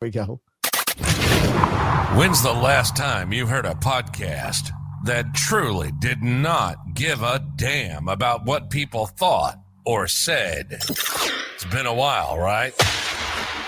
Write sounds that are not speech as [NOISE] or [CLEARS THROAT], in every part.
we go. When's the last time you heard a podcast that truly did not give a damn about what people thought or said? It's been a while, right?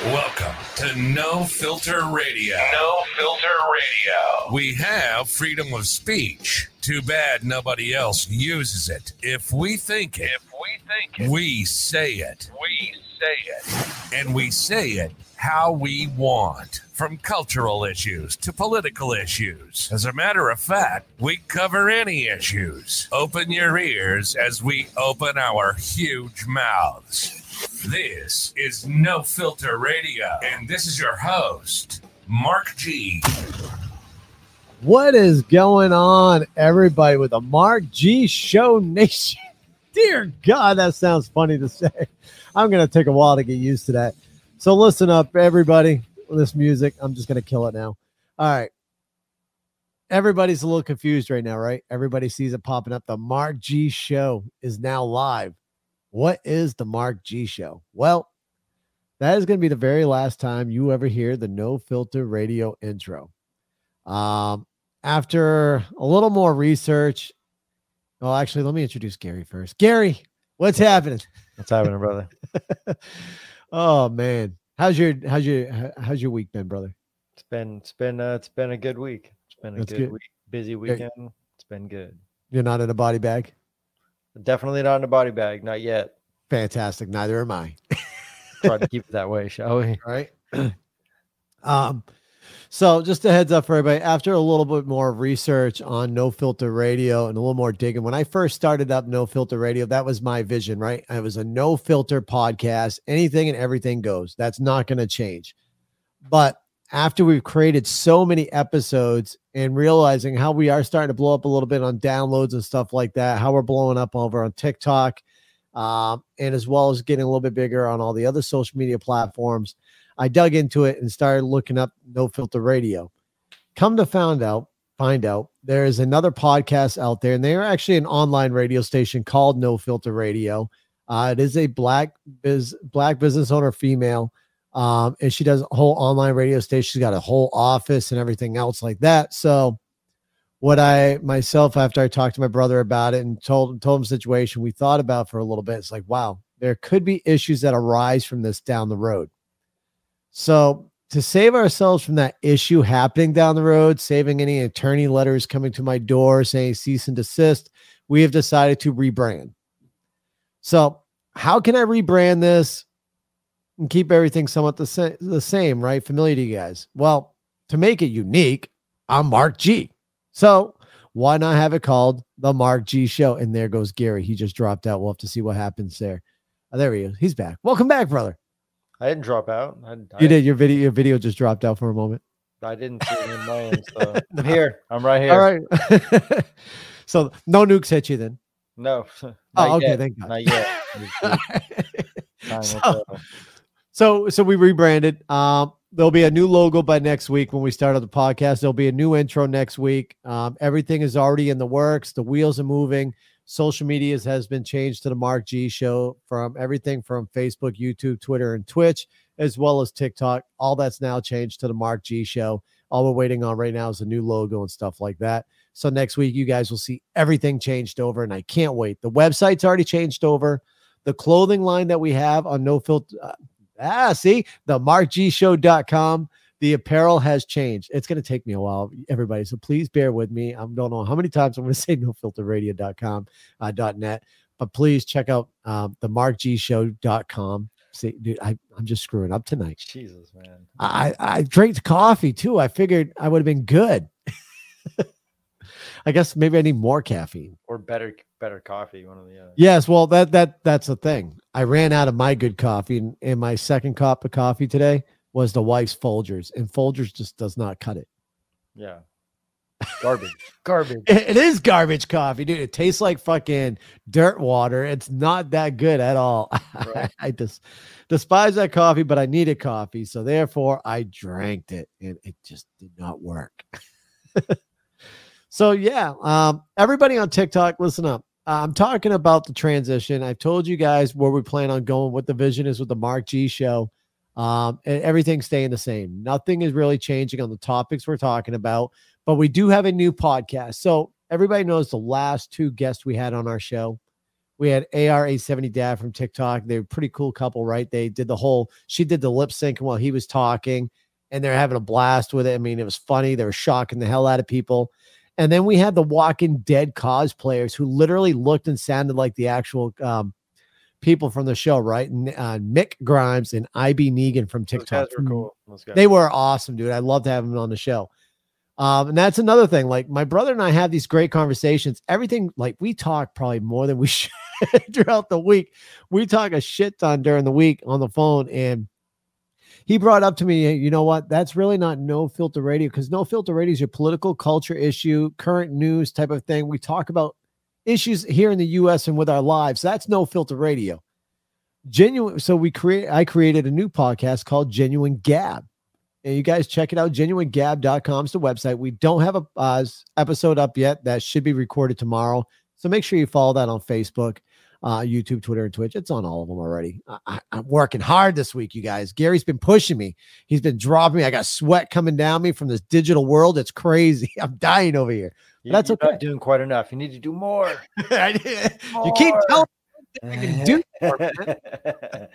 Welcome to No Filter Radio. No Filter Radio. We have freedom of speech. Too bad nobody else uses it. If we think it, if we think it, we say it. We say it. And we say it how we want, from cultural issues to political issues. As a matter of fact, we cover any issues. Open your ears as we open our huge mouths. This is No Filter Radio, and this is your host, Mark G. What is going on, everybody, with the Mark G Show Nation? [LAUGHS] Dear God, that sounds funny to say. I'm going to take a while to get used to that. So, listen up, everybody. This music, I'm just going to kill it now. All right. Everybody's a little confused right now, right? Everybody sees it popping up. The Mark G Show is now live. What is the Mark G Show? Well, that is going to be the very last time you ever hear the No Filter Radio intro. Um, after a little more research, well, actually, let me introduce Gary first. Gary, what's happening? What's happening, brother? [LAUGHS] oh man, how's your how's your how's your week been, brother? It's been it's been uh, it's been a good week. It's been a That's good, good. week. Busy weekend. It's been good. You're not in a body bag. Definitely not in a body bag, not yet. Fantastic. Neither am I. Try to [LAUGHS] keep it that way, shall we? right? [CLEARS THROAT] um, so just a heads up for everybody. After a little bit more research on No Filter Radio and a little more digging, when I first started up No Filter Radio, that was my vision, right? It was a no filter podcast. Anything and everything goes. That's not going to change. But after we've created so many episodes and realizing how we are starting to blow up a little bit on downloads and stuff like that, how we're blowing up over on TikTok, um, and as well as getting a little bit bigger on all the other social media platforms. I dug into it and started looking up No Filter Radio. Come to find out, find out there is another podcast out there, and they are actually an online radio station called No Filter Radio. Uh, it is a black biz black business owner female, um, and she does a whole online radio station. She's got a whole office and everything else like that. So, what I myself after I talked to my brother about it and told told him the situation we thought about for a little bit, it's like wow, there could be issues that arise from this down the road. So, to save ourselves from that issue happening down the road, saving any attorney letters coming to my door saying cease and desist, we have decided to rebrand. So, how can I rebrand this and keep everything somewhat the, sa- the same, right? Familiar to you guys? Well, to make it unique, I'm Mark G. So, why not have it called the Mark G Show? And there goes Gary. He just dropped out. We'll have to see what happens there. Oh, there he is. He's back. Welcome back, brother. I didn't drop out. I, You I, did your video. Your video just dropped out for a moment. I didn't see it in mine. So I'm [LAUGHS] here. I'm right here. All right. [LAUGHS] so no nukes hit you then. No. [LAUGHS] Oh, okay. yet. Thank God. Not yet. So, so, so we rebranded. Um, there'll be a new logo by next week when we start up the podcast. There'll be a new intro next week. Um, everything is already in the works. The wheels are moving. Social media has been changed to the Mark G Show from everything from Facebook, YouTube, Twitter, and Twitch, as well as TikTok. All that's now changed to the Mark G Show. All we're waiting on right now is a new logo and stuff like that. So next week, you guys will see everything changed over, and I can't wait. The website's already changed over. The clothing line that we have on No Filter, uh, ah, see the markgshow.com. The apparel has changed. It's going to take me a while, everybody. So please bear with me. I don't know how many times I'm going [LAUGHS] to say nofilterradio.com, uh, .net, but please check out um, the markgshow.com. See, dude, I, I'm just screwing up tonight. Jesus, man. I, I drank coffee too. I figured I would have been good. [LAUGHS] I guess maybe I need more caffeine. Or better better coffee. One of the other. Yes, well, that that that's the thing. I ran out of my good coffee, and, and my second cup of coffee today was the wife's Folgers, and Folgers just does not cut it. Yeah. Garbage. [LAUGHS] Garbage. It it is garbage coffee, dude. It tastes like fucking dirt water. It's not that good at all. [LAUGHS] Right. I just despise that coffee, but I needed coffee, so therefore I drank it, and it just did not work. [LAUGHS] so yeah, um, everybody on TikTok, listen up. I'm talking about the transition. I've told you guys where we plan on going, what the vision is with the Mark G show. Um, and everything's staying the same. Nothing is really changing on the topics we're talking about, but we do have a new podcast. So everybody knows the last two guests we had on our show. We had AR870 Dad from TikTok. They're a pretty cool couple, right? They did the whole, she did the lip sync while he was talking, and they're having a blast with it. I mean, it was funny. They were shocking the hell out of people. And then we had the Walking Dead cosplayers who literally looked and sounded like the actual um, people from the show, right? Uh, Mick Grimes and IB Negan from TikTok. Were cool. They were awesome, dude. I love to have them on the show. Um, and that's another thing. Like my brother and I have these great conversations. Everything like we talk probably more than we [LAUGHS] should throughout the week. We talk a shit ton during the week on the phone. And he brought up to me, you know what? That's really not no filter radio because no filter radio is your political culture issue, current news type of thing. We talk about issues here in the US and with our lives. That's no filter radio. Genuine. So we create, I created a new podcast called Genuine Gab. And you guys check it out. GenuineGab.com is the website. We don't have a uh, episode up yet. That should be recorded tomorrow. So make sure you follow that on Facebook, uh, YouTube, Twitter, and Twitch. It's on all of them already. I, am working hard this week, you guys. Gary's been pushing me. He's been dropping me. I got sweat coming down me from this digital world. It's crazy. [LAUGHS] I'm dying over here. You, That's you're okay. not doing quite enough. You need to do more. [LAUGHS] you keep telling me I can do [LAUGHS] more.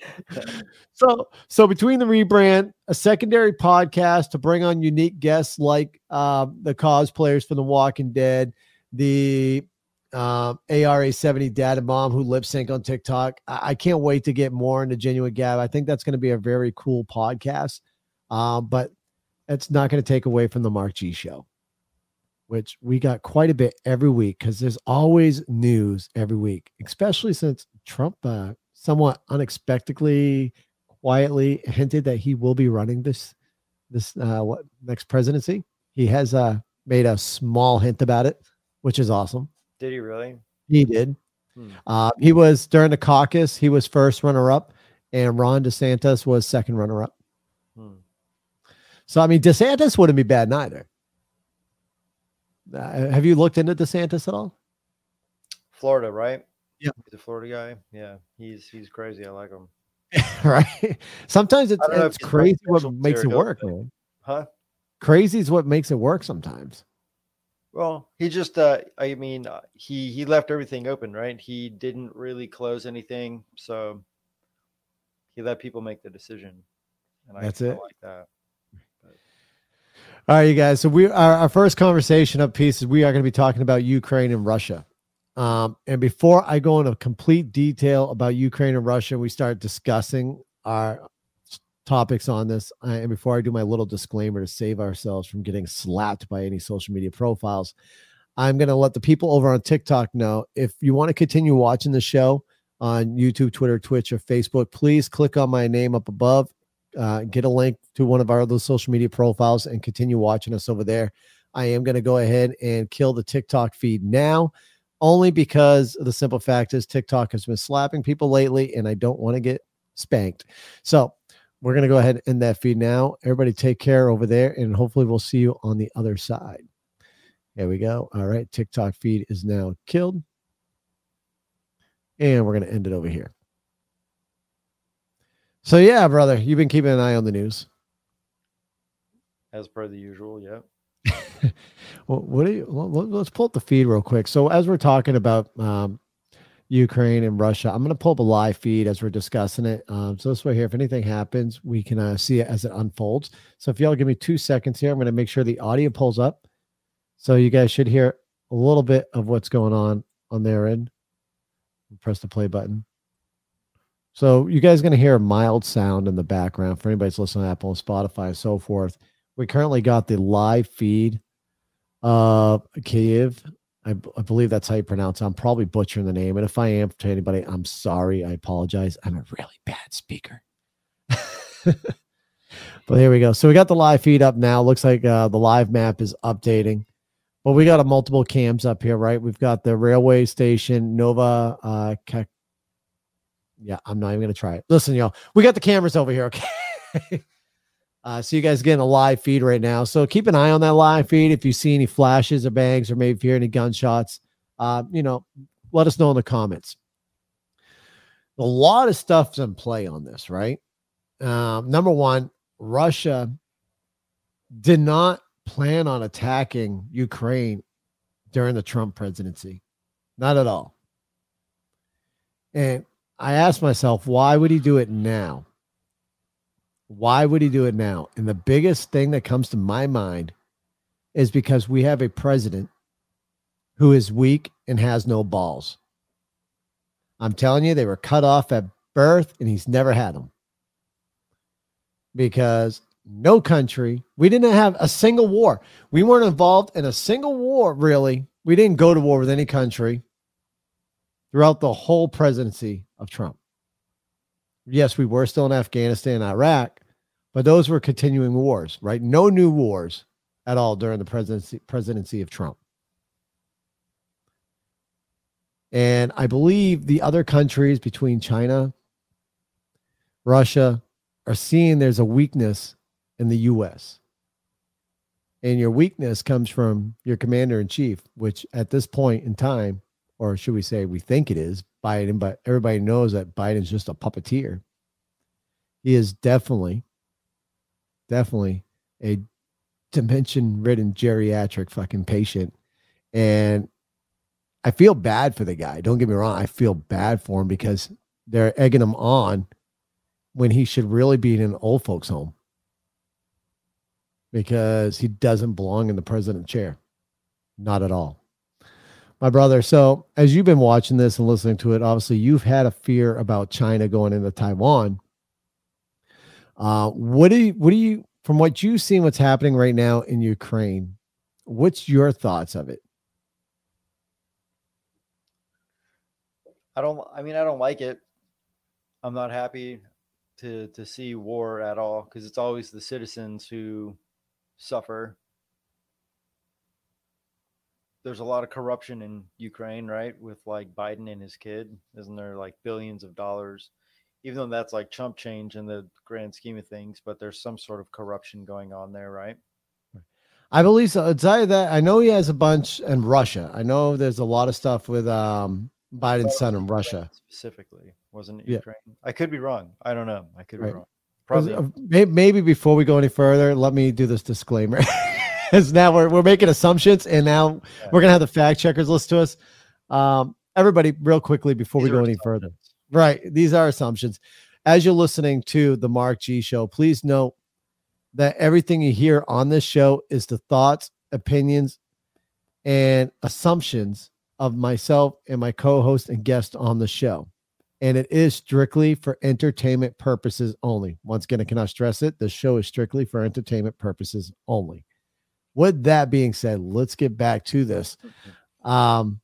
So, so between the rebrand, a secondary podcast to bring on unique guests like uh, the cosplayers from The Walking Dead, the um, ARA 70 dad and mom who lip sync on TikTok. I, I can't wait to get more into Genuine Gab. I think that's going to be a very cool podcast. Um, but it's not going to take away from the Mark G show, which we got quite a bit every week because there's always news every week, especially since Trump uh, somewhat unexpectedly, quietly hinted that he will be running this this uh, what next presidency. He has uh, made a small hint about it, which is awesome. Did he really? He did. Hmm. Uh, he was during the caucus. He was first runner up, and Ron DeSantis was second runner up. Hmm. So I mean, DeSantis wouldn't be bad neither. Uh, have you looked into DeSantis at all? Florida, right? Yeah. He's a Florida guy. Yeah. He's he's crazy. I like him. [LAUGHS] right. Sometimes it's, I don't know if it's crazy what makes it work, man. Huh? Crazy is what makes it work sometimes. Well, he just uh I mean, uh, he he left everything open, right? He didn't really close anything, so he let people make the decision. And I That's kinda it. like that. All right, you guys. So we our, our first conversation up piece is we are going to be talking about Ukraine and Russia. Um, and before I go into complete detail about Ukraine and Russia, we start discussing our topics on this. uh, and before I do my little disclaimer to save ourselves from getting slapped by any social media profiles, I'm going to let the people over on TikTok know if you want to continue watching the show on YouTube, Twitter, Twitch, or Facebook, please click on my name up above uh, get a link to one of our other social media profiles and continue watching us over there. I am going to go ahead and kill the TikTok feed now, only because the simple fact is TikTok has been slapping people lately, and I don't want to get spanked. So we're going to go ahead and end that feed now. Everybody take care over there, and hopefully we'll see you on the other side. There we go. All right. TikTok feed is now killed. And we're going to end it over here. So yeah, brother, you've been keeping an eye on the news. As per the usual, yeah. [LAUGHS] Well, what do you? Well, let- let's pull up the feed real quick. So as we're talking about um, Ukraine and Russia, I'm going to pull up a live feed as we're discussing it. Um, so this way here, if anything happens, we can uh, see it as it unfolds. So if y'all give me two seconds here, I'm going to make sure the audio pulls up. So you guys should hear a little bit of what's going on on their end. Press the play button. So you guys are going to hear a mild sound in the background for anybody's listening to Apple and Spotify and so forth. We currently got the live feed of Kiev. I, b- I believe that's how you pronounce it. I'm probably butchering the name. And if I am to anybody, I'm sorry. I apologize. I'm a really bad speaker. [LAUGHS] but here we go. So we got the live feed up now. Looks like uh, the live map is updating. But we got a multiple cams up here, right? We've got the railway station, Nova. Uh, Ka- yeah, I'm not even going to try it. Listen, y'all, we got the cameras over here, okay? [LAUGHS] Uh, so you guys getting a live feed right now. So keep an eye on that live feed. If you see any flashes or bangs, or maybe if you hear any gunshots, uh, you know, let us know in the comments. A lot of stuff's in play on this, right? Um, number one, Russia did not plan on attacking Ukraine during the Trump presidency. Not at all. And I asked myself, why would he do it now? Why would he do it now? And the biggest thing that comes to my mind is because we have a president who is weak and has no balls. I'm telling you, they were cut off at birth and he's never had them. Because no country, we didn't have a single war. We weren't involved in a single war, really. We didn't go to war with any country throughout the whole presidency of Trump. Yes, we were still in Afghanistan and Iraq, but those were continuing wars, right? No new wars at all during the presidency presidency of Trump. And I believe the other countries between China, Russia, are seeing there's a weakness in the US. And your weakness comes from your commander in chief, which at this point in time, or should we say we think it is Biden, but everybody knows that Biden's just a puppeteer. He is definitely, definitely a dimension ridden geriatric fucking patient. And I feel bad for the guy. Don't get me wrong. I feel bad for him because they're egging him on when he should really be in an old folks home because he doesn't belong in the president chair. Not at all. My brother, so as you've been watching this and listening to it, obviously you've had a fear about China going into Taiwan. Uh, what do you, what do you, from what you've seen, what's happening right now in Ukraine? What's your thoughts of it? I don't. I mean, I don't like it. I'm not happy to to see war at all because it's always the citizens who suffer. There's a lot of corruption in Ukraine, right? With like Biden and his kid, isn't there like billions of dollars? Even though that's like chump change in the grand scheme of things, but there's some sort of corruption going on there, right? I believe so. I'll tell that I know he has a bunch in Russia. I know there's a lot of stuff with um Biden's son in Russia specifically, wasn't it? Ukraine. Yeah. I could be wrong. I don't know. I could right. be wrong. Probably. Uh, maybe before we go any further, let me do this disclaimer. [LAUGHS] As now we're, we're making assumptions, and now yeah. we're gonna have the fact checkers listen to us. Um, everybody, real quickly before these we go any further, right? These are assumptions. As you're listening to the Mark G Show, please note that everything you hear on this show is the thoughts, opinions, and assumptions of myself and my co-host and guest on the show. And it is strictly for entertainment purposes only. Once again, I cannot stress it. The show is strictly for entertainment purposes only. With that being said, let's get back to this. Um,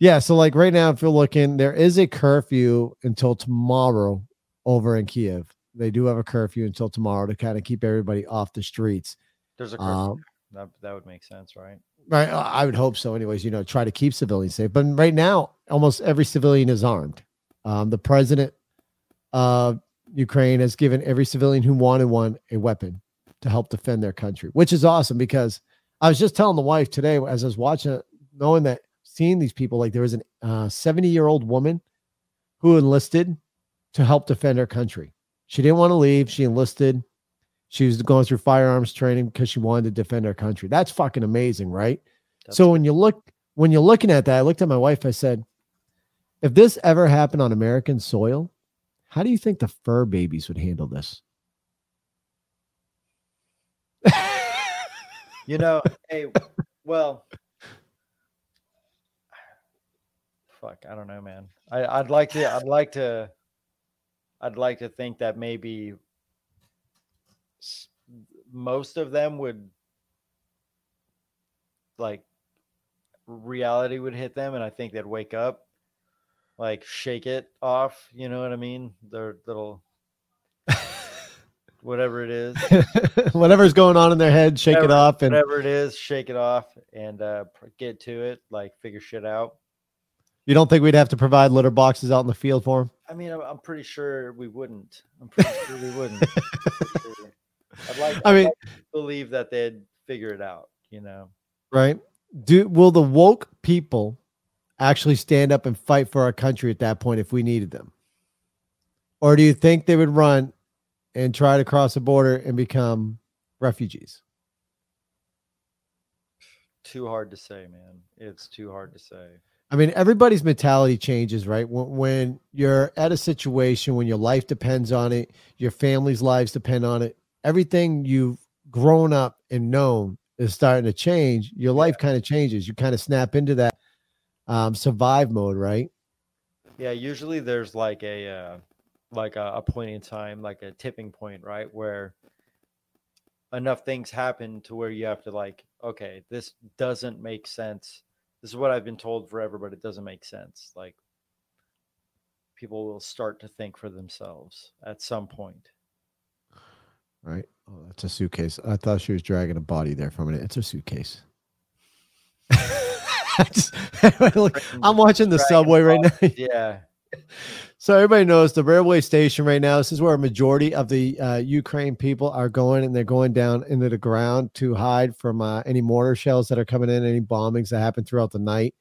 yeah, so like right now, if you're looking, there is a curfew until tomorrow over in Kiev. They do have a curfew until tomorrow to kind of keep everybody off the streets. There's a curfew. Um, that, that would make sense, right? Right. I would hope so, anyways, you know, try to keep civilians safe. But right now, almost every civilian is armed. Um, the president of Ukraine has given every civilian who wanted one a weapon to help defend their country, which is awesome because I was just telling the wife today as I was watching it, knowing that seeing these people, like there was a 70 uh, year old woman who enlisted to help defend her country. She didn't want to leave. She enlisted she was going through firearms training because she wanted to defend our country. That's fucking amazing, right? That's so when you look when you're looking at that, I looked at my wife, I said, if this ever happened on American soil, how do you think the fur babies would handle this? You know, hey, well, fuck, I don't know, man. I, I'd like to, I'd like to, I'd like to think that maybe most of them would like reality would hit them and I think they'd wake up, like shake it off, you know what I mean? Their little whatever it is. [LAUGHS] Whatever's going on in their head, shake whatever, it off and whatever it is, shake it off and uh get to it, like figure shit out. You don't think we'd have to provide litter boxes out in the field for them? I mean, I'm, I'm pretty sure we wouldn't. I'm pretty sure we wouldn't. [LAUGHS] I'd like. I mean, like believe that they'd figure it out. You know, right? Do will the woke people actually stand up and fight for our country at that point if we needed them, or do you think they would run and try to cross the border and become refugees? Too hard to say, man. It's too hard to say. I mean, everybody's mentality changes, right? When, when you're at a situation when your life depends on it, your family's lives depend on it, everything you've grown up and known is starting to change. Your life kind of changes. You kind of snap into that um, survive mode, right? Yeah, usually there's like a uh, like a, a point in time, like a tipping point, right, where enough things happen to where you have to like, okay, this doesn't make sense. This is what I've been told forever, but it doesn't make sense. Like people will start to think for themselves at some point. Right. Oh, that's a suitcase. I thought she was dragging a body there for a minute. It's a suitcase. [LAUGHS] just, [LAUGHS] I'm watching the subway right now. [LAUGHS] Yeah. So everybody knows the railway station right now. This is where a majority of the uh, Ukraine people are going, and they're going down into the ground to hide from uh, any mortar shells that are coming in, any bombings that happen throughout the night.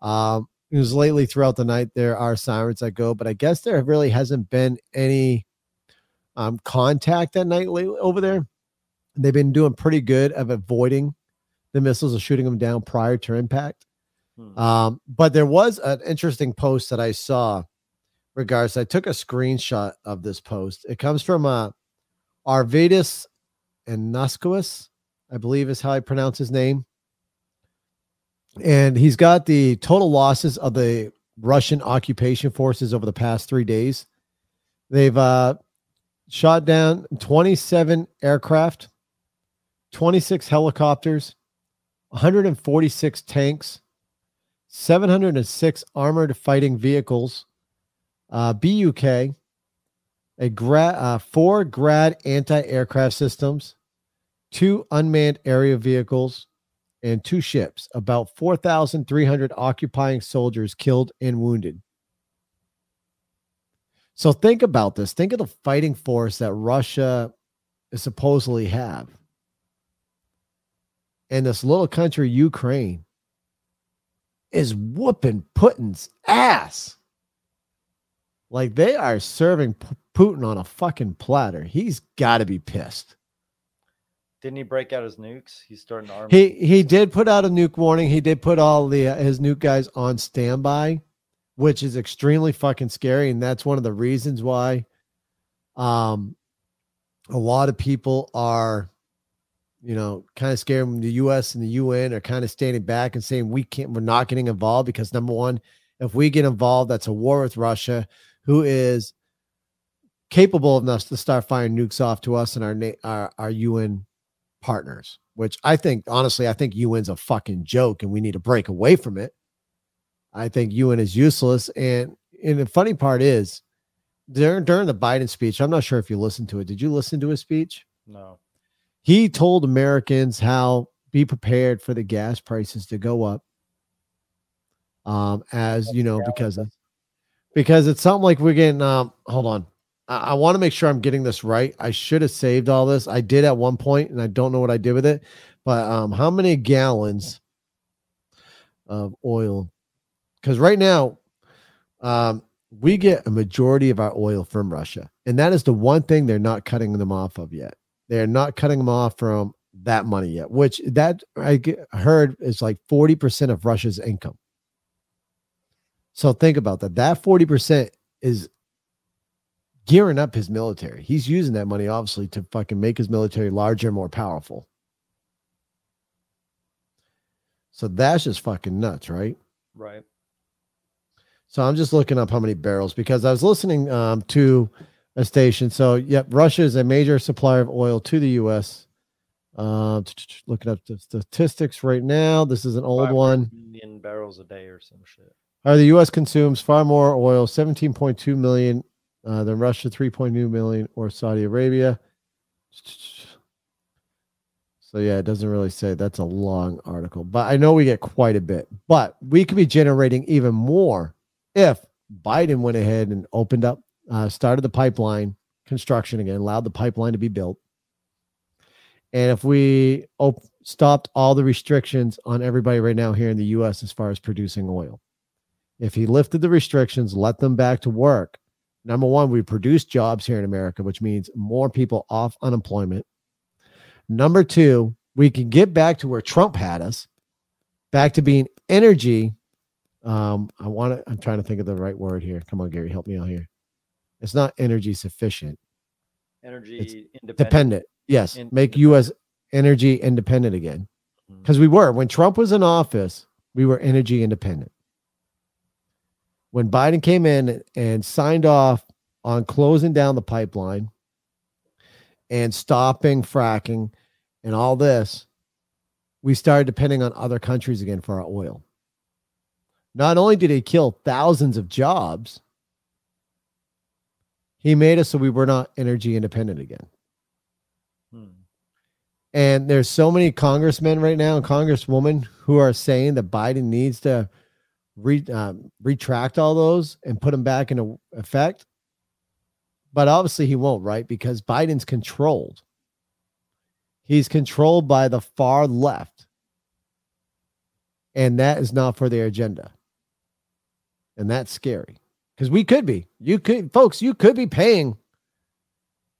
Um, because lately throughout the night there are sirens that go, but I guess there really hasn't been any um, contact that night lately over there. They've been doing pretty good of avoiding the missiles or shooting them down prior to impact. Hmm. Um, but there was an interesting post that I saw regards, I took a screenshot of this post. It comes from uh, Arvidis and Nuskowis, I believe is how I pronounce his name. And he's got the total losses of the Russian occupation forces over the past three days. They've uh, shot down 27 aircraft, 26 helicopters, 146 tanks, 706 armored fighting vehicles, uh, BUK, a grad, uh, four grad anti-aircraft systems, two unmanned area vehicles, and two ships. About 4,300 occupying soldiers killed and wounded. So think about this. Think of the fighting force that Russia is supposedly have. And this little country, Ukraine, is whooping Putin's ass. Like they are serving P- Putin on a fucking platter. He's got to be pissed. Didn't he break out his nukes? He's starting to arm. He he did put out a nuke warning. He did put all the uh, his nuke guys on standby, which is extremely fucking scary, and that's one of the reasons why, um, a lot of people are, you know, kind of scared when the U.S. and the UN are kind of standing back and saying we can't, we're not getting involved because number one, if we get involved, that's a war with Russia who is capable enough to start firing nukes off to us and our our, our UN partners. Which I think, honestly, I think UN's a fucking joke, and we need to break away from it. I think UN is useless, and and the funny part is, during during the Biden speech, I'm not sure if you listened to it. Did you listen to his speech? No. He told Americans how be prepared for the gas prices to go up. Um, as you know, because of because it's something like we're getting. Um, hold on, I, I want to make sure I'm getting this right. I should have saved all this. I did at one point, and I don't know what I did with it. But um, how many gallons of oil? Because right now, um, we get a majority of our oil from Russia, and that is the one thing they're not cutting them off of yet. They're not cutting them off from that money yet, which that I heard is like 40% of Russia's income. So think about that. That 40% is gearing up his military. He's using that money, obviously, to fucking make his military larger and more powerful. So that's just fucking nuts, right? Right. So I'm just looking up how many barrels because I was listening um, to a station. So, yep, Russia is a major supplier of oil to the U.S. Uh, looking up the statistics right now. This is an old one. Million barrels a day or some shit. Uh, the U.S. consumes far more oil, 17.2 million, uh, than Russia, 3.2 million, or Saudi Arabia. So yeah, it doesn't really say. That's a long article, but I know we get quite a bit. But we could be generating even more if Biden went ahead and opened up, uh, started the pipeline construction again, allowed the pipeline to be built, and if we op- stopped all the restrictions on everybody right now here in the U.S. as far as producing oil if he lifted the restrictions, let them back to work, Number one, we produce jobs here in America, which means more people off unemployment. Number two, we can get back to where Trump had us, back to being energy. Um, I want to, I'm trying to think of the right word here. Come on, Gary, help me out here. It's not energy sufficient, Energy independent. dependent. Yes, make U.S. energy independent again. Because we were, when Trump was in office, we were energy independent. When Biden came in and signed off on closing down the pipeline and stopping fracking and all this, we started depending on other countries again for our oil. Not only did he kill thousands of jobs, he made us so we were not energy independent again. Hmm. And there's so many congressmen right now and congresswomen who are saying that Biden needs to re, um, retract all those and put them back into effect. But obviously he won't, right? Because Biden's controlled. He's controlled by the far left. And that is not for their agenda. And that's scary. Because we could be. You could, folks, you could be paying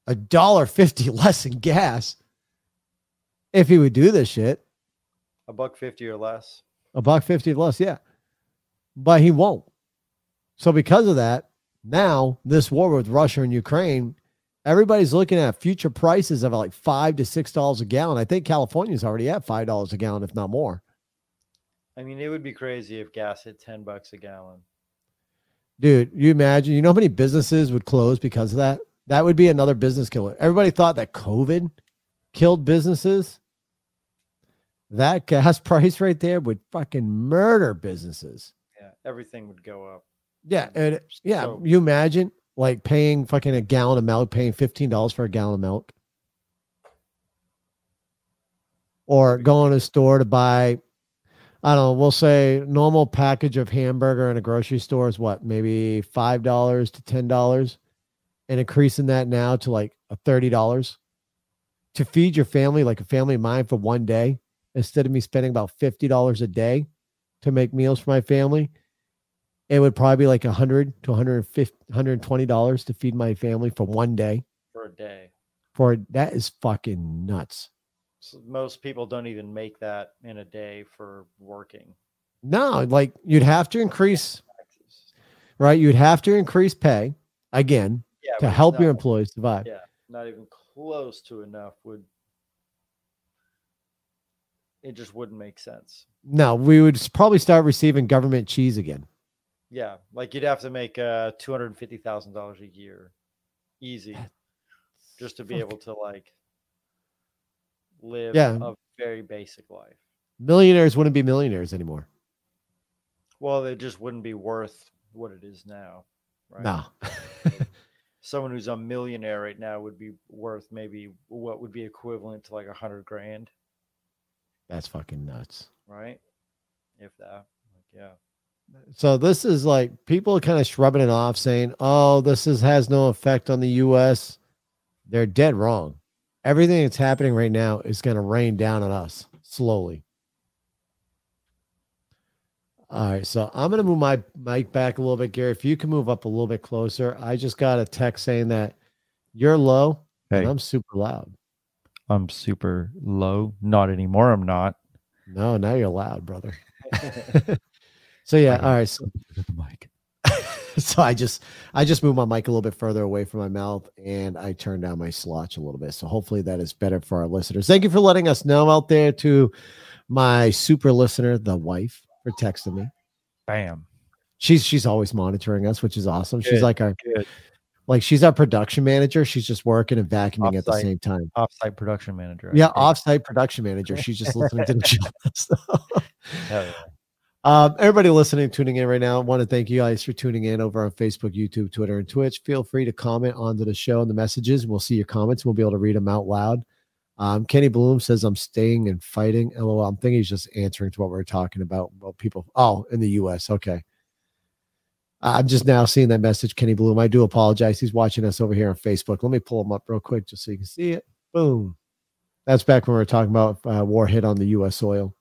a dollar fifty [LAUGHS] less in gas if he would do this shit. A buck fifty or less. A buck fifty less, yeah. But he won't. So because of that, now this war with Russia and Ukraine, everybody's looking at future prices of like five to six dollars a gallon. I think California's already at five dollars a gallon, if not more. I mean, it would be crazy if gas hit ten bucks a gallon. Dude, you imagine, you know how many businesses would close because of that? That would be another business killer. Everybody thought that COVID killed businesses. That gas [LAUGHS] price right there would fucking murder businesses. Everything would go up. Yeah, and yeah, So- you imagine like paying fucking a gallon of milk, paying fifteen dollars for a gallon of milk, or going to a store to buy, I don't know, we'll say normal package of hamburger in a grocery store is what maybe five dollars to ten dollars, and increasing that now to like a thirty dollars. To feed your family, like a family of mine, for one day instead of me spending about fifty dollars a day to make meals for my family it would probably be like a hundred to 150 120 dollars to feed my family for one day for a day. for that is fucking nuts So most people don't even make that in a day for working. no like you'd have to increase right you'd have to increase pay again Yeah, to help your employees survive Yeah, not even close to enough would. It just wouldn't make sense. no we would probably start receiving government cheese again Yeah, like you'd have to make uh two hundred and fifty thousand dollars a year, easy, just to be able to like live Yeah. a very basic life. millionaires wouldn't be millionaires anymore Well, they just wouldn't be worth what it is now. Right? no [LAUGHS] Someone who's a millionaire right now would be worth maybe what would be equivalent to like a hundred grand, that's fucking nuts. Right? If that, like, yeah. so this is like people kind of shrubbing it off saying oh this is has no effect on the us they're dead wrong. Everything that's happening right now is going to rain down on us slowly. All right so i'm going to move my mic back a little bit gary. If you can move up a little bit closer i just got a text saying that you're low and i'm super loud I'm super low. Not anymore. I'm not. no now you're loud brother [LAUGHS] [LAUGHS] so yeah all right so Mike. [LAUGHS] so I just I just moved my mic a little bit further away from my mouth and I turned down my slotch a little bit. So hopefully that is better for our listeners. Thank you for letting us know out there to my super listener, the wife, for texting me. Bam. She's she's always monitoring us, which is awesome. She's like our good. Like she's our production manager. She's just working and vacuuming at the same time. Offsite production manager. Yeah, offsite production manager. She's just listening to the [LAUGHS] show. Hell yeah. Um, everybody listening, tuning in right now, I want to thank you guys for tuning in over on Facebook, YouTube, Twitter, and Twitch. Feel free to comment onto the show and the messages. We'll see your comments. We'll be able to read them out loud. Um, Kenny Bloom says, I'm staying and fighting. LOL. I'm thinking he's just answering to what we are talking about. Well, people, oh, in the US. Okay. I'm just now seeing that message, Kenny Bloom. I do apologize. He's watching us over here on Facebook. Let me pull him up real quick just so you can see it. Boom. That's back when we were talking about uh, war hit on the US soil.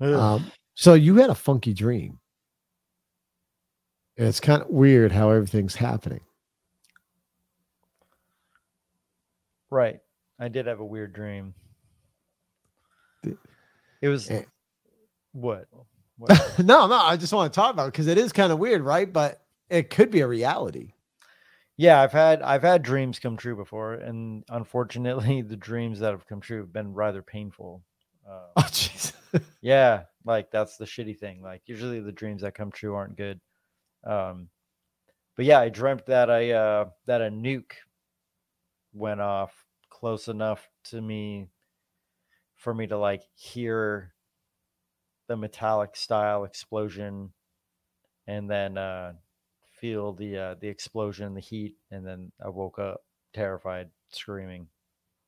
Um, so you had a funky dream. And it's kind of weird how everything's happening. Right. I did have a weird dream. It was Eh. what? [LAUGHS] no, no, I just want to talk about it because it is kind of weird, right? But it could be a reality. yeah, I've had I've had dreams come true before, and unfortunately, [LAUGHS] the dreams that have come true have been rather painful. Uh, Oh, jeez. [LAUGHS] yeah, like that's the shitty thing. Like usually, the dreams that come true aren't good. Um, but yeah, I dreamt that I uh, that a nuke went off close enough to me for me to like hear the metallic style explosion and then uh feel the uh the explosion the heat and then i woke up terrified screaming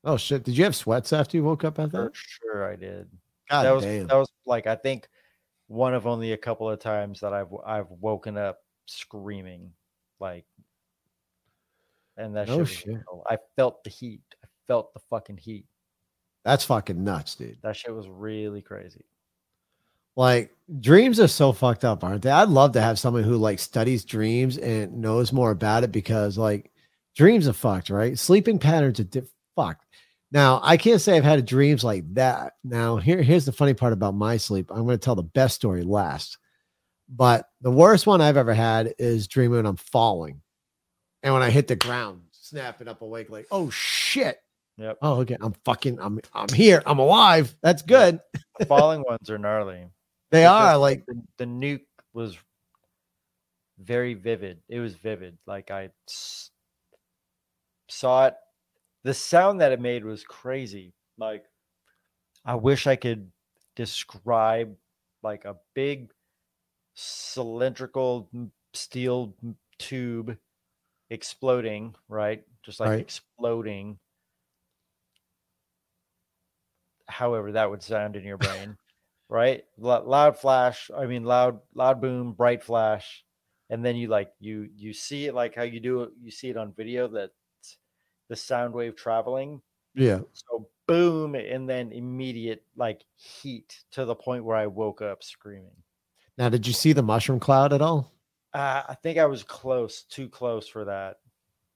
Oh shit! Did you have sweats after you woke up at for sure i did God that was damn. that was like i think one of only a couple of times that i've i've woken up screaming like and that No shit shit. i felt the heat i felt the fucking heat That's fucking nuts, dude. that shit was really crazy Like dreams are so fucked up, aren't they? I'd love to have someone who like studies dreams and knows more about it because like dreams are fucked, right? Sleeping patterns are di- fucked. Now, I can't say I've had dreams like that. Now, here, here's the funny part about my sleep. I'm going to tell the best story last. But the worst one I've ever had is dreaming when I'm falling. And when I hit the ground, snapping up awake, like, oh shit. yep Oh, okay. I'm fucking, I'm I'm here. I'm alive. That's good. the [LAUGHS] falling ones are gnarly They are like the, the nuke was very vivid. It was vivid. Like I s- saw it. The sound that it made was crazy. Like I wish I could describe like a big cylindrical steel tube exploding, right? Just like Right. exploding. However, that would sound in your brain, right? Lo- loud flash. I mean, loud, loud boom, bright flash, and then you like you you see it like how you do it. You see it on video that the sound wave traveling. yeah. So boom, and then immediate like heat to the point where I woke up screaming. Now, did you see the mushroom cloud at all? Uh, I think I was close, too close for that.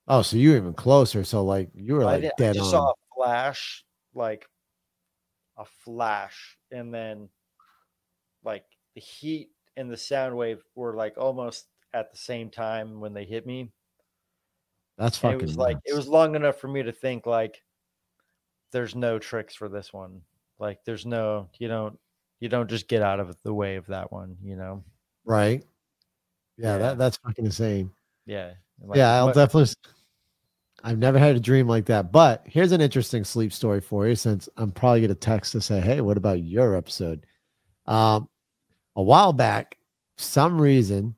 Oh, so you were even closer. So like you were I, like did, I just on. saw a flash, like a flash, and then like the heat and the sound wave were like almost at the same time when they hit me. That's And fucking. it was like it was long enough for me to think like there's no tricks for this one. Like there's no you don't you don't just get out of the way of that one, you know. right. Yeah, Yeah. that that's fucking insane. Yeah. like, yeah, I'll mu- definitely. I've never had a dream like that, but here's an interesting sleep story for you. Since I'm probably going to text to say, "Hey, what about your episode?" Um, a while back, some reason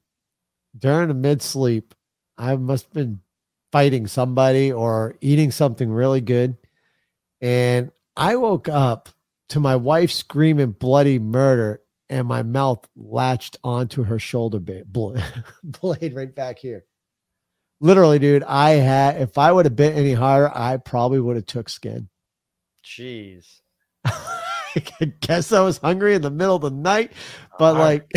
during a mid sleep, I must have been fighting somebody or eating something really good, and I woke up to my wife screaming bloody murder, and my mouth latched onto her shoulder blade, [LAUGHS] blade right back here. Literally dude i had if i would have bit any harder i probably would have took skin. Jeez. [LAUGHS] i guess i was hungry in the middle of the night but [LAUGHS] I- like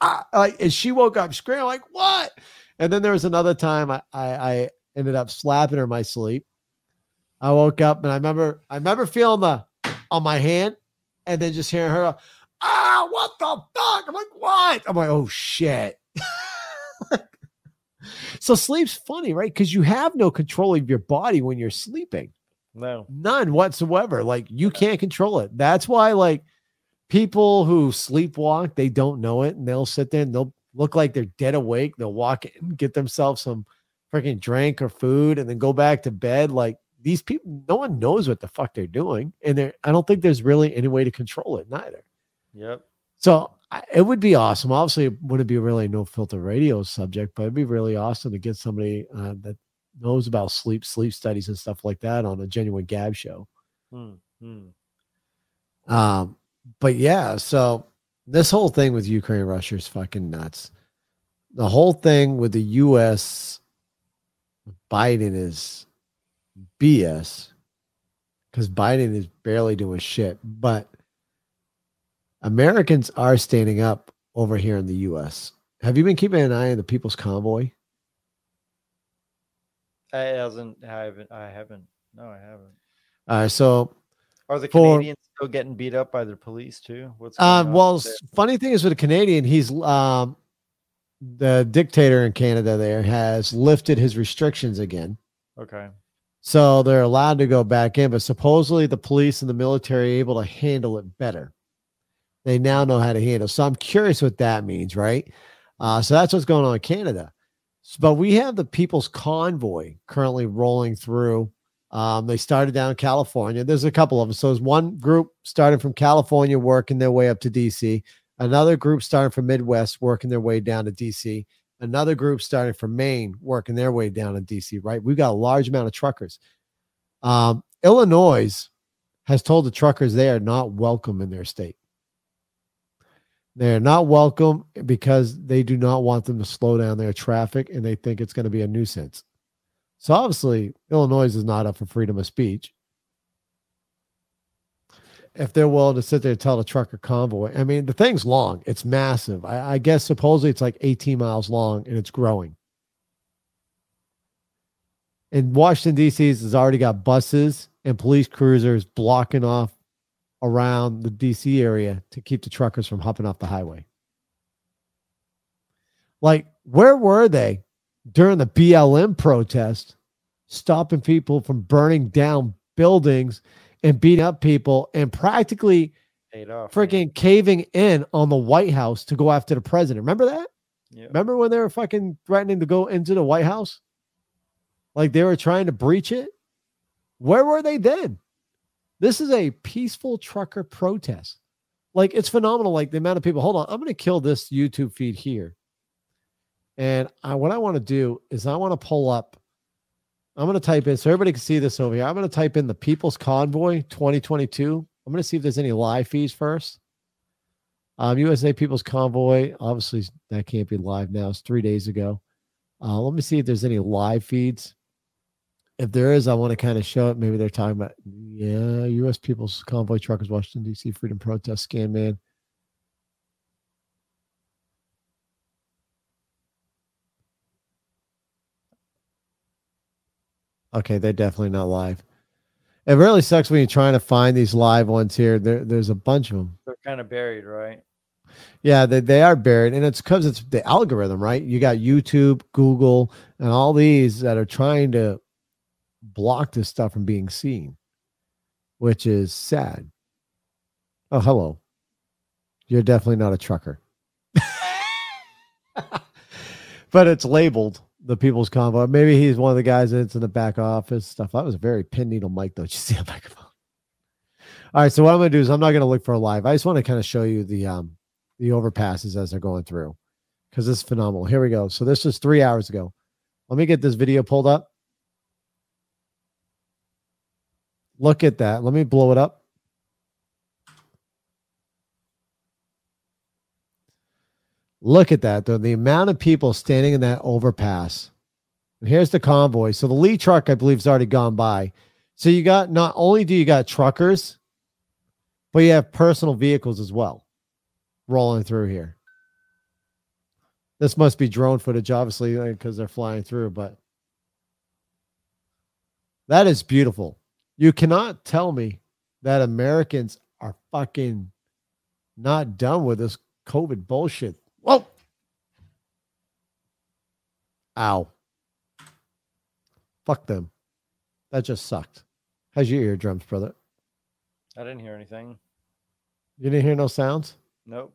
I, like and she woke up screaming like what? And then there was another time I, I i ended up slapping her in my sleep. I woke up and i remember i remember feeling the on my hand and then just hearing her ah what the fuck? I'm like what? I'm like oh shit. [LAUGHS] So sleep's funny right? Because you have no control of your body when you're sleeping no. none whatsoever like you can't control it that's why like people who sleepwalk they don't know it and they'll sit there and they'll look like they're dead awake they'll walk in get themselves some freaking drink or food and then go back to bed like these people no one knows what the fuck they're doing and there i don't think there's really any way to control it neither Yep. so I- it would be awesome. Obviously, it wouldn't be really no filter radio subject, but it'd be really awesome to get somebody uh, that knows about sleep, sleep studies, and stuff like that on a genuine Gab show. Hmm. Hmm. Um, but yeah, so this whole thing with Ukraine Russia is fucking nuts. The whole thing with the U.S. Biden is BS because Biden is barely doing shit, but Americans are standing up over here in the U.S. have you been keeping an eye on the People's Convoy? I haven't. I haven't. No, I haven't. All right, so Are the For- Canadians still getting beat up by their police too? What's Uh, well, funny thing is with a Canadian, he's um, the dictator in Canada. There has lifted his restrictions again, okay. so they're allowed to go back in. But supposedly, the police and the military are able to handle it better. They now know how to handle. So I'm curious what that means, right? Uh, so that's what's going on in Canada. But we have the People's Convoy currently rolling through. Um, they started down in California. There's a couple of them. So there's one group starting from California, working their way up to DC. Another group starting from Midwest, working their way down to DC. Another group starting from Maine, working their way down to DC. Right? We've got a large amount of truckers. Um, Illinois has told the truckers they are not welcome in their state. They're not welcome because they do not want them to slow down their traffic and they think it's going to be a nuisance. So obviously, Illinois is not up for freedom of speech. If they're willing to sit there and tell the trucker convoy, I mean, the thing's long, it's massive. I, I guess supposedly it's like 18 miles long and it's growing. And Washington, D.C. has already got buses and police cruisers blocking off around the DC area to keep the truckers from hopping off the highway. Like, where were they during the BLM protest, stopping people from burning down buildings and beating up people and practically off. man. freaking caving in on the White House to go after the president? Remember that? Yeah. Remember when they were fucking threatening to go into the White House? Like they were trying to breach it? Where were they then? This is a peaceful trucker protest. Like it's phenomenal. Like the amount of people. Hold on, I'm going to kill this YouTube feed here. And I, what I want to do is I want to pull up. I'm going to type in so everybody can see this over here. I'm going to type in the People's Convoy 2022. I'm going to see if there's any live feeds first. Um, USA People's Convoy. Obviously, that can't be live now. It's three days ago. Uh, let me see if there's any live feeds. If there is, I want to kind of show it. Maybe they're talking about, yeah, U.S. People's Convoy Truckers, Washington, D.C. Freedom Protest, Scan Man. Okay, they're definitely not live. It really sucks when you're trying to find these live ones here. There, there's a bunch of them. They're kind of buried, right? Yeah, they, they are buried, and it's because it's the algorithm, right? You got YouTube, Google, and all these that are trying to block this stuff from being seen, which is sad. Oh, hello. You're definitely not a trucker. [LAUGHS] but it's labeled the People's Convoy. Maybe he's one of the guys that's in the back office stuff. That was a very pin needle mic, though. [LAUGHS] Did you see a microphone? All right, so what I'm gonna do is I'm not gonna look for a live. I just want to kind of show you the um the overpasses as they're going through because this is phenomenal. Here we go. So this was three hours ago. Let me get this video pulled up. Look at that. Let me blow it up. Look at that. though. The amount of people standing in that overpass. And here's the convoy. So the lead truck, I believe, has already gone by. So you got not only do you got truckers, but you have personal vehicles as well rolling through here. This must be drone footage, obviously, because they're flying through, but that is beautiful. You cannot tell me that Americans are fucking not done with this COVID bullshit. Whoa. Ow. Fuck them. That just sucked. How's your eardrums, brother? I didn't hear anything. You didn't hear no sounds? Nope.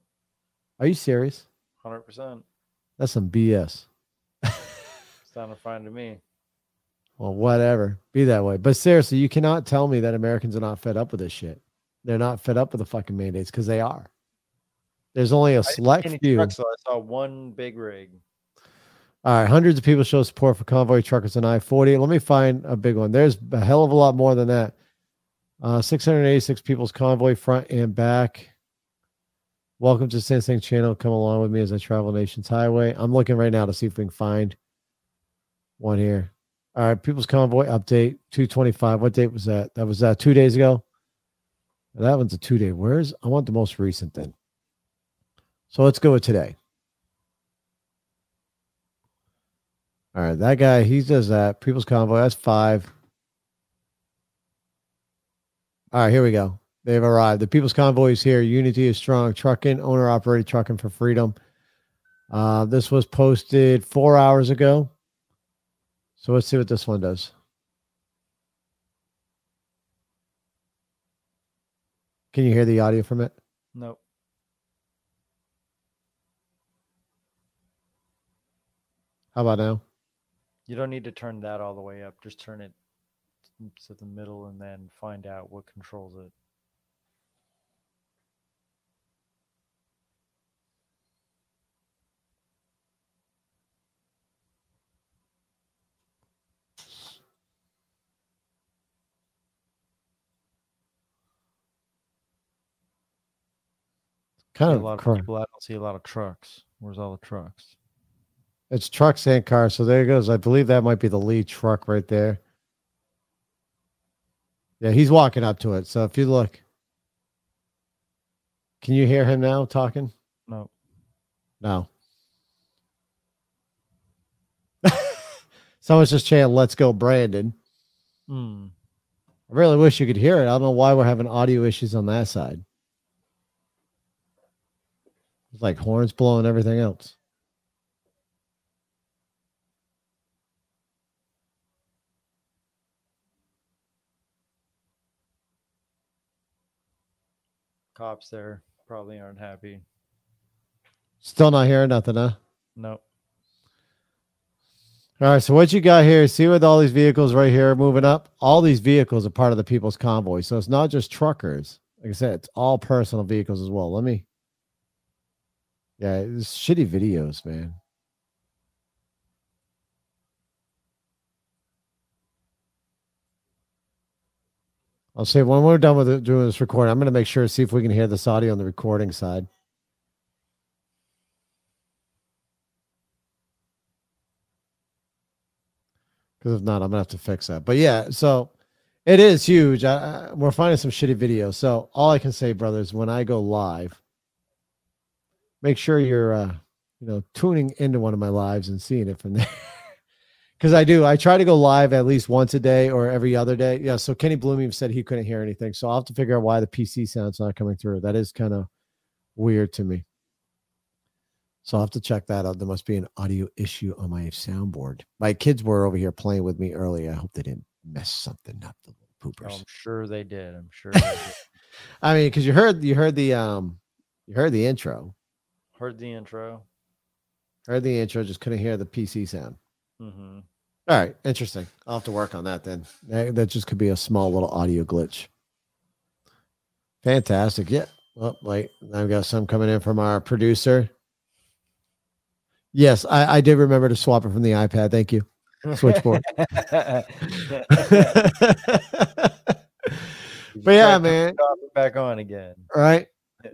Are you serious? Hundred percent. That's some BS. Sounded fine to me. Well, whatever. Be that way. But seriously, you cannot tell me that Americans are not fed up with this shit. They're not fed up with the fucking mandates because they are. There's only a select any few. trucks, though. I saw one big rig. All right, hundreds of people show support for convoy truckers on I 40. Let me find a big one. There's a hell of a lot more than that. Uh, 686 people's convoy front and back. Welcome to Sing channel. Come along with me as I travel Nation's Highway. I'm looking right now to see if we can find one here. All right, people's convoy update 225. What date was that? That was uh, two days ago. That one's a two day. Where's I want the most recent then. So let's go with today. All right, that guy, he does that. People's Convoy, that's five. All right, here we go. They've arrived. The People's Convoy is here. Unity is strong. Trucking, owner operated trucking for freedom. Uh, this was posted four hours ago. So let's see what this one does. Can you hear the audio from it? Nope. How about now? You don't need to turn that all the way up. Just turn it to the middle and then find out what controls it. Kind of a lot of people. I don't see a lot of trucks. Where's all the trucks? It's trucks and cars. So there it goes. I believe that might be the lead truck right there. Yeah, he's walking up to it. So if you look, can you hear him now talking? No. No. [LAUGHS] Someone's just chanting, let's go, Brandon. Hmm. I really wish you could hear it. I don't know why we're having audio issues on that side. It's like horns blowing everything else. Cops there probably aren't happy. Still not hearing nothing, huh? Nope. All right, so what you got here? See with all these vehicles right here moving up? All these vehicles are part of the people's convoy. So it's not just truckers. Like I said, it's all personal vehicles as well. Let me. Yeah, it's shitty videos, man. I'll say when we're done with it, doing this recording, I'm going to make sure to see if we can hear this audio on the recording side. Because if not, I'm gonna have to fix that. But yeah, so it is huge. I, I, we're finding some shitty videos. So all I can say, brothers, when I go live, make sure you're, uh, you know, tuning into one of my lives and seeing it from there. [LAUGHS] Because I do. I try to go live at least once a day or every other day. Yeah. So Kenny Bloom even said he couldn't hear anything. So I'll have to figure out why the PC sound's not coming through. That is kind of weird to me. So I'll have to check that out. There must be an audio issue on my soundboard. My kids were over here playing with me earlier. I hope they didn't mess something up. The little Oh, poopers. I'm sure they did. I'm sure. They did. [LAUGHS] I mean, because you heard you heard the um you heard the intro. Heard the intro. Heard the intro, just couldn't hear the PC sound. Mm-hmm. All right, interesting. I'll have to work on that then. That, just could be a small little audio glitch. Fantastic. Yeah. Well, wait, I've got some coming in from our producer. Yes, I, I did remember to swap it from the iPad. Thank you. Switchboard. [LAUGHS] [LAUGHS] but yeah, man. Back on again. Right.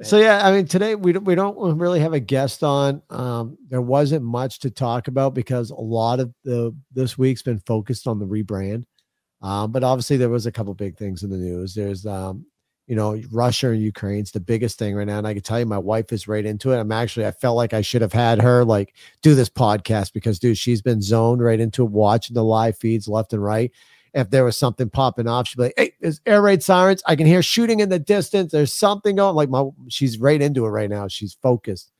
So yeah, I mean, today we we don't really have a guest on. Um, there wasn't much to talk about because a lot of the this week's been focused on the rebrand. Um, but obviously there was a couple big things in the news. There's um, you know, Russia and Ukraine's the biggest thing right now. And I can tell you my wife is right into it. I'm actually I felt like I should have had her like do this podcast because dude, she's been zoned right into watching the live feeds left and right if there was something popping off, she'd be like, "Hey, there's air raid sirens. I can hear shooting in the distance. There's something going." Like my, she's right into it right now. She's focused.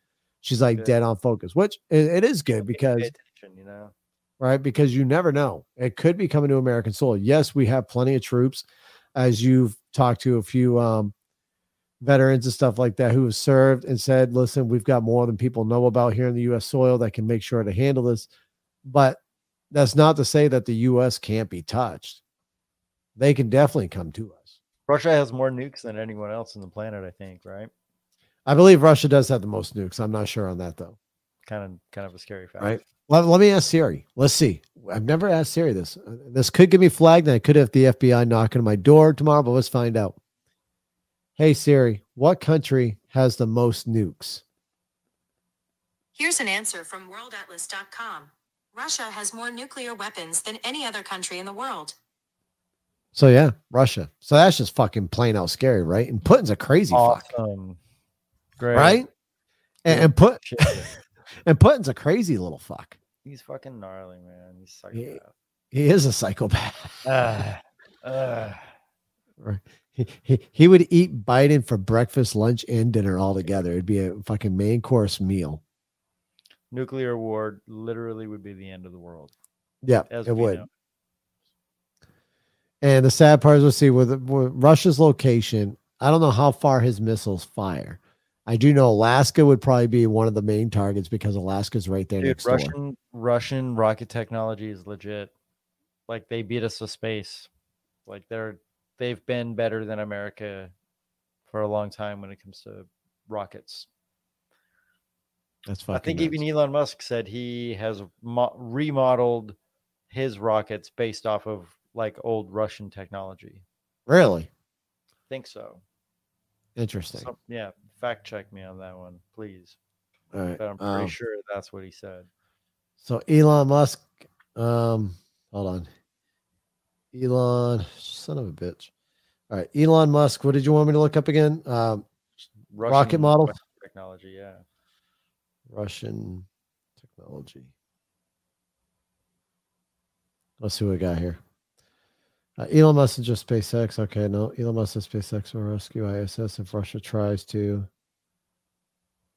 She's like Good. dead on focus, which it, it is good because you know. right because you never know. It could be coming to American soil. Yes, we have plenty of troops, as you've talked to a few um, veterans and stuff like that who have served and said, "Listen, we've got more than people know about here in the U.S. soil that can make sure to handle this." But that's not to say that the U.S. can't be touched. They can definitely come to us. Russia has more nukes than anyone else on the planet, I think, right? I believe Russia does have the most nukes. I'm not sure on that though. Kind of kind of a scary fact. Right. Let, let me ask Siri. Let's see. I've never asked Siri this. Uh, This could get me flagged, and I could have the FBI knocking on my door tomorrow. But let's find out. Hey Siri, what country has the most nukes? Here's an answer from worldatlas.com. Russia has more nuclear weapons than any other country in the world. So yeah, Russia. So that's just fucking plain out scary, right? And Putin's a crazy fuck, Awesome. Great. right? And, and put [LAUGHS] and Putin's a crazy little fuck. He's fucking gnarly, man. He's psychopath. He is a psychopath. Ah. Right. [LAUGHS] He, he, he would eat Biden for breakfast, lunch, and dinner all together. It'd be a fucking main course meal. Nuclear war literally would be the end of the world. Yeah, As it would. know. And the sad part is, we'll see with, with Russia's location. I don't know how far his missiles fire. I do know Alaska would probably be one of the main targets because Alaska's right there Dude, next door. Russian Russian rocket technology is legit. Like they beat us to space. Like they're they've been better than America for a long time when it comes to rockets. That's fine. I fucking. think even. Elon Musk said he has mo- remodeled his rockets based off of like old Russian technology. really I think so. interesting. Some- yeah, fact check me on that one, please. All right. But I'm pretty um, sure that's what he said. So Elon Musk, um, hold on. Elon, son of a bitch. All right, Elon Musk. What did you want me to look up again? Um, rocket model? technology, yeah. Russian technology. Let's see what we got here. Uh, Elon Musk is just SpaceX. Okay, no, Elon Musk is SpaceX will rescue ISS if Russia tries to.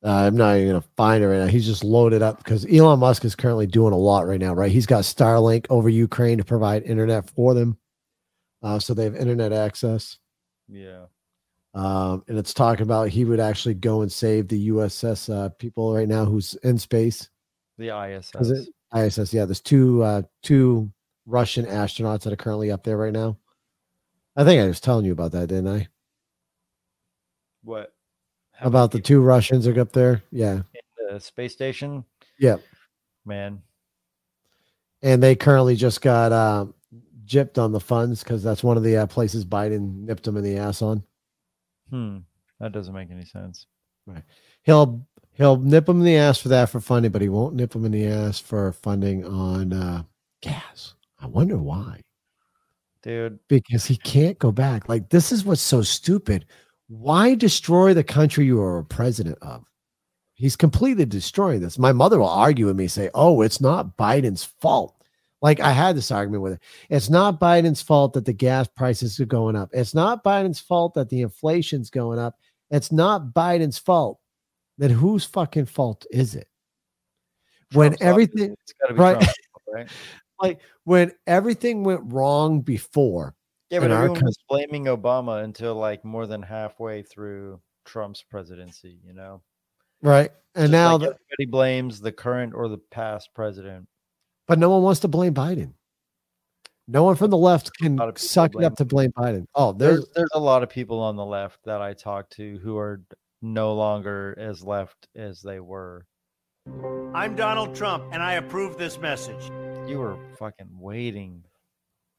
Uh, I'm not even gonna find it right now. He's just loaded up because Elon Musk is currently doing a lot right now, right? He's got Starlink over Ukraine to provide internet for them, uh, so they have internet access. Yeah. Um, and it's talking about he would actually go and save the USS uh, people right now who's in space. The ISS. Is it ISS? Yeah, there's two uh, two Russian astronauts that are currently up there right now. I think I was telling you about that, didn't I? What? How about the two Russians are up there. Yeah, in the space station? yeah, Man. and they currently just got uh, gypped on the funds because that's one of the uh, places Biden nipped them in the ass on. Hmm. That doesn't make any sense. Right. He'll he'll nip them in the ass for that for funding, but he won't nip them in the ass for funding on uh, gas. I wonder why. Dude, because he can't go back. Like this is what's so stupid. Why destroy the country you are a president of? He's completely destroying this. My mother will argue with me, say, "Oh, it's not Biden's fault." Like I had this argument with her. It's not Biden's fault that the gas prices are going up. It's not Biden's fault that the inflation's going up. It's not Biden's fault. Then whose fucking fault is it? When everything obvious. it's gotta be right. Trump's [LAUGHS] fault, right? when everything went wrong before, Yeah, but everyone was blaming Obama until like more than halfway through Trump's presidency, you know? right? And Just now like the, everybody blames the current or the past president. But no one wants to blame Biden. No one from the left can lot of people suck it up to blame Biden. Oh, there's There's there's a lot of people on the left that I talk to who are no longer as left as they were. I'm Donald Trump, and I approve this message. You were fucking waiting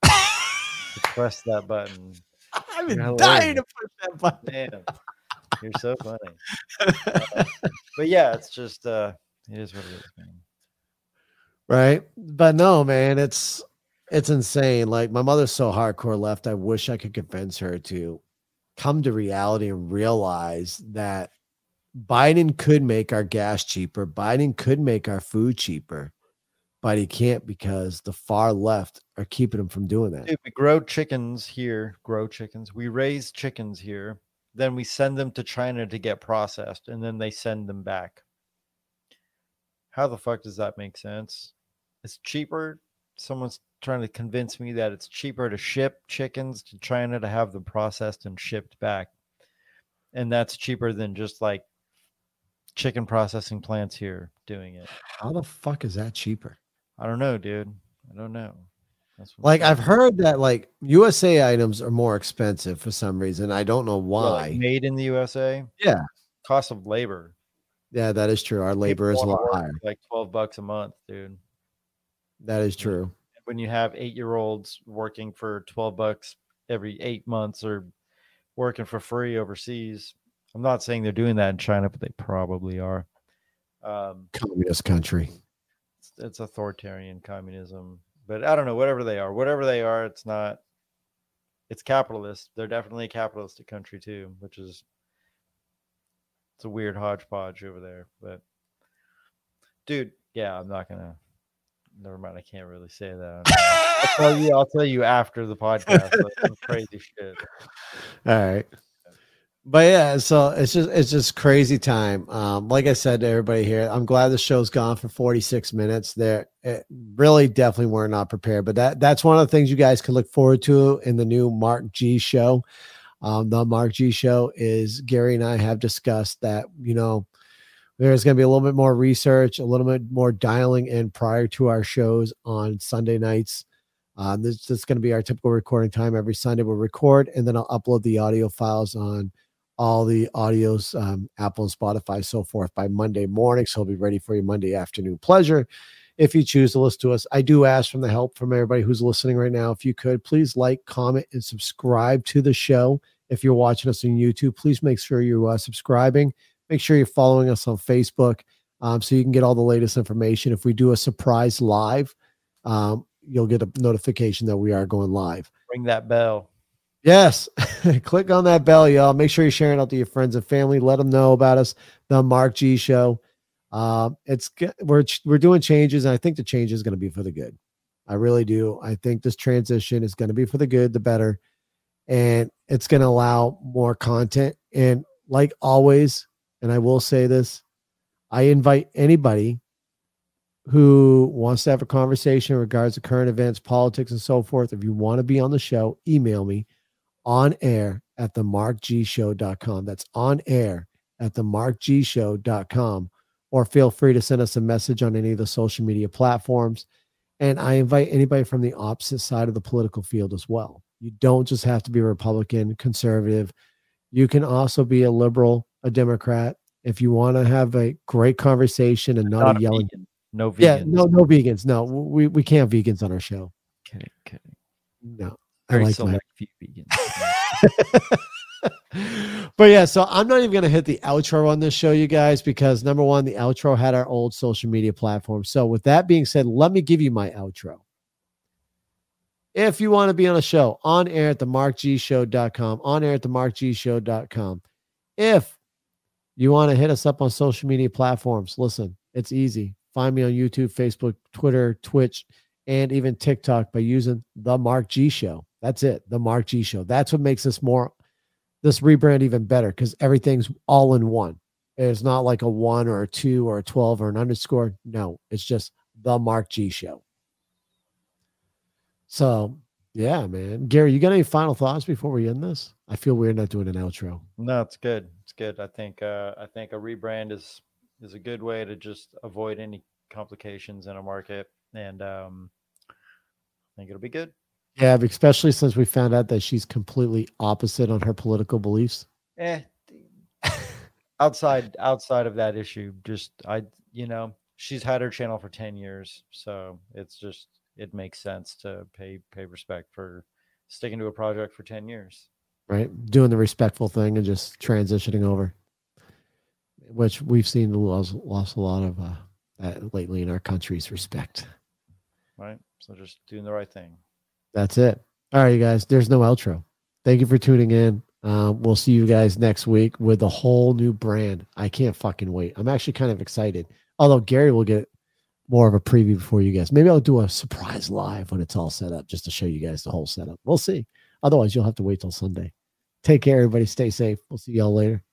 to [LAUGHS] press that button. I've been You're dying hilarious. to push that button. Man, you're so funny. Uh, [LAUGHS] but yeah, it's just uh it is what it is, man. Right. But no, man, it's it's insane. Like my mother's so hardcore left. I wish I could convince her to come to reality and realize that Biden could make our gas cheaper. Biden could make our food cheaper, but he can't because the far left are keeping him from doing that. Dude, we grow chickens here, grow chickens. We raise chickens here. Then we send them to China to get processed, and then they send them back. How the fuck does that make sense? It's cheaper. Someone's trying to convince me that it's cheaper to ship chickens to China to have them processed and shipped back. And that's cheaper than just like chicken processing plants here doing it. How the fuck is that cheaper? I don't know, dude. I don't know. Like I've heard that like USA items are more expensive for some reason. I don't know What, like, why. made in the USA. Yeah. Cost of labor. Yeah, that is true. Our labor is a lot higher. Like twelve bucks a month, dude. That is true. When you have eight year olds working for twelve bucks every eight months or working for free overseas. I'm not saying they're doing that in China, but they probably are. Um, Communist country. it's, it's authoritarian communism, but I don't know. Whatever they are, whatever they are, it's not. It's capitalist. They're definitely a capitalistic country too, which is it's a weird hodgepodge over there. But dude, yeah, I'm not gonna never mind. I can't really say that. I'll tell you. I'll tell you after the podcast. Some crazy shit. [LAUGHS] All right. But yeah, so it's just it's just crazy time. Um, like I said to everybody here, I'm glad the show's gone for 46 minutes. There, it really definitely were not prepared, but that that's one of the things you guys can look forward to in the new Mark G show. Um, the Mark G show is Gary and I have discussed that you know there's going to be a little bit more research, a little bit more dialing in prior to our shows on Sunday nights. Um, this, this is going to be our typical recording time. Every Sunday we'll record and then I'll upload the audio files on all the audios, um, Apple and Spotify, so forth by Monday morning. So it'll be ready for your Monday afternoon pleasure. If you choose to listen to us, I do ask from the help from everybody who's listening right now. If you could please like, comment, and subscribe to the show. If you're watching us on YouTube, please make sure you're uh, subscribing. Make sure you're following us on Facebook um, so you can get all the latest information. If we do a surprise live, um, you'll get a notification that we are going live. Ring that bell. Yes. [LAUGHS] Click on that bell, y'all. Make sure you're sharing out to your friends and family. Let them know about us, the Mark G Show. Um, it's we're we're doing changes, and I think the change is going to be for the good. I really do. I think this transition is going to be for the good, the better, and it's going to allow more content. And like always, and I will say this, I invite anybody who wants to have a conversation in regards to current events, politics, and so forth. If you want to be on the show, email me on air at the markgshow.com. That's on air at the markgshow.com. Or feel free to send us a message on any of the social media platforms. And I invite anybody from the opposite side of the political field as well. You don't just have to be a Republican, conservative. You can also be a liberal, a Democrat. If you want to have a great conversation and not, Not a yelling, vegan. No vegans. yeah, no, no vegans. No, we, we can't have vegans on our show. Okay. Okay. No, I Very like my- few vegans. [LAUGHS] but yeah, so I'm not even going to hit the outro on this show, you guys, because number one, the outro had our old social media platform. So, with that being said, let me give you my outro. If you want to be on a show on air at the markgshow.com, on air at the markgshow.com. If you want to hit us up on social media platforms, listen, it's easy. Find me on YouTube, Facebook, Twitter, Twitch, and even TikTok by using the Mark G Show. That's it, the Mark G Show. That's what makes this more this rebrand even better because everything's all in one. It's not like a one or a two or a 12 or an underscore. No, it's just the Mark G show. So, yeah, man. Gary, you got any final thoughts before we end this? I feel weird not doing an outro. No, it's good. Good. I think uh, I think a rebrand is is a good way to just avoid any complications in a market, and um, I think it'll be good. Yeah, especially since we found out that she's completely opposite on her political beliefs. Eh, [LAUGHS] outside outside of that issue, just I you know she's had her channel for ten years, so it's just it makes sense to pay pay respect for sticking to a project for ten years. Right? Doing the respectful thing and just transitioning over, which we've seen lost, lost a lot of uh, that lately in our country's respect. Right, so just doing the right thing. That's it. All right, you guys, there's no outro. Thank you for tuning in. Um, we'll see you guys next week with a whole new brand. I can't fucking wait. I'm actually kind of excited. Although Gary will get more of a preview before you guys. Maybe I'll do a surprise live when it's all set up just to show you guys the whole setup. We'll see. Otherwise, you'll have to wait till Sunday. Take care, everybody. Stay safe. We'll see y'all later. Late.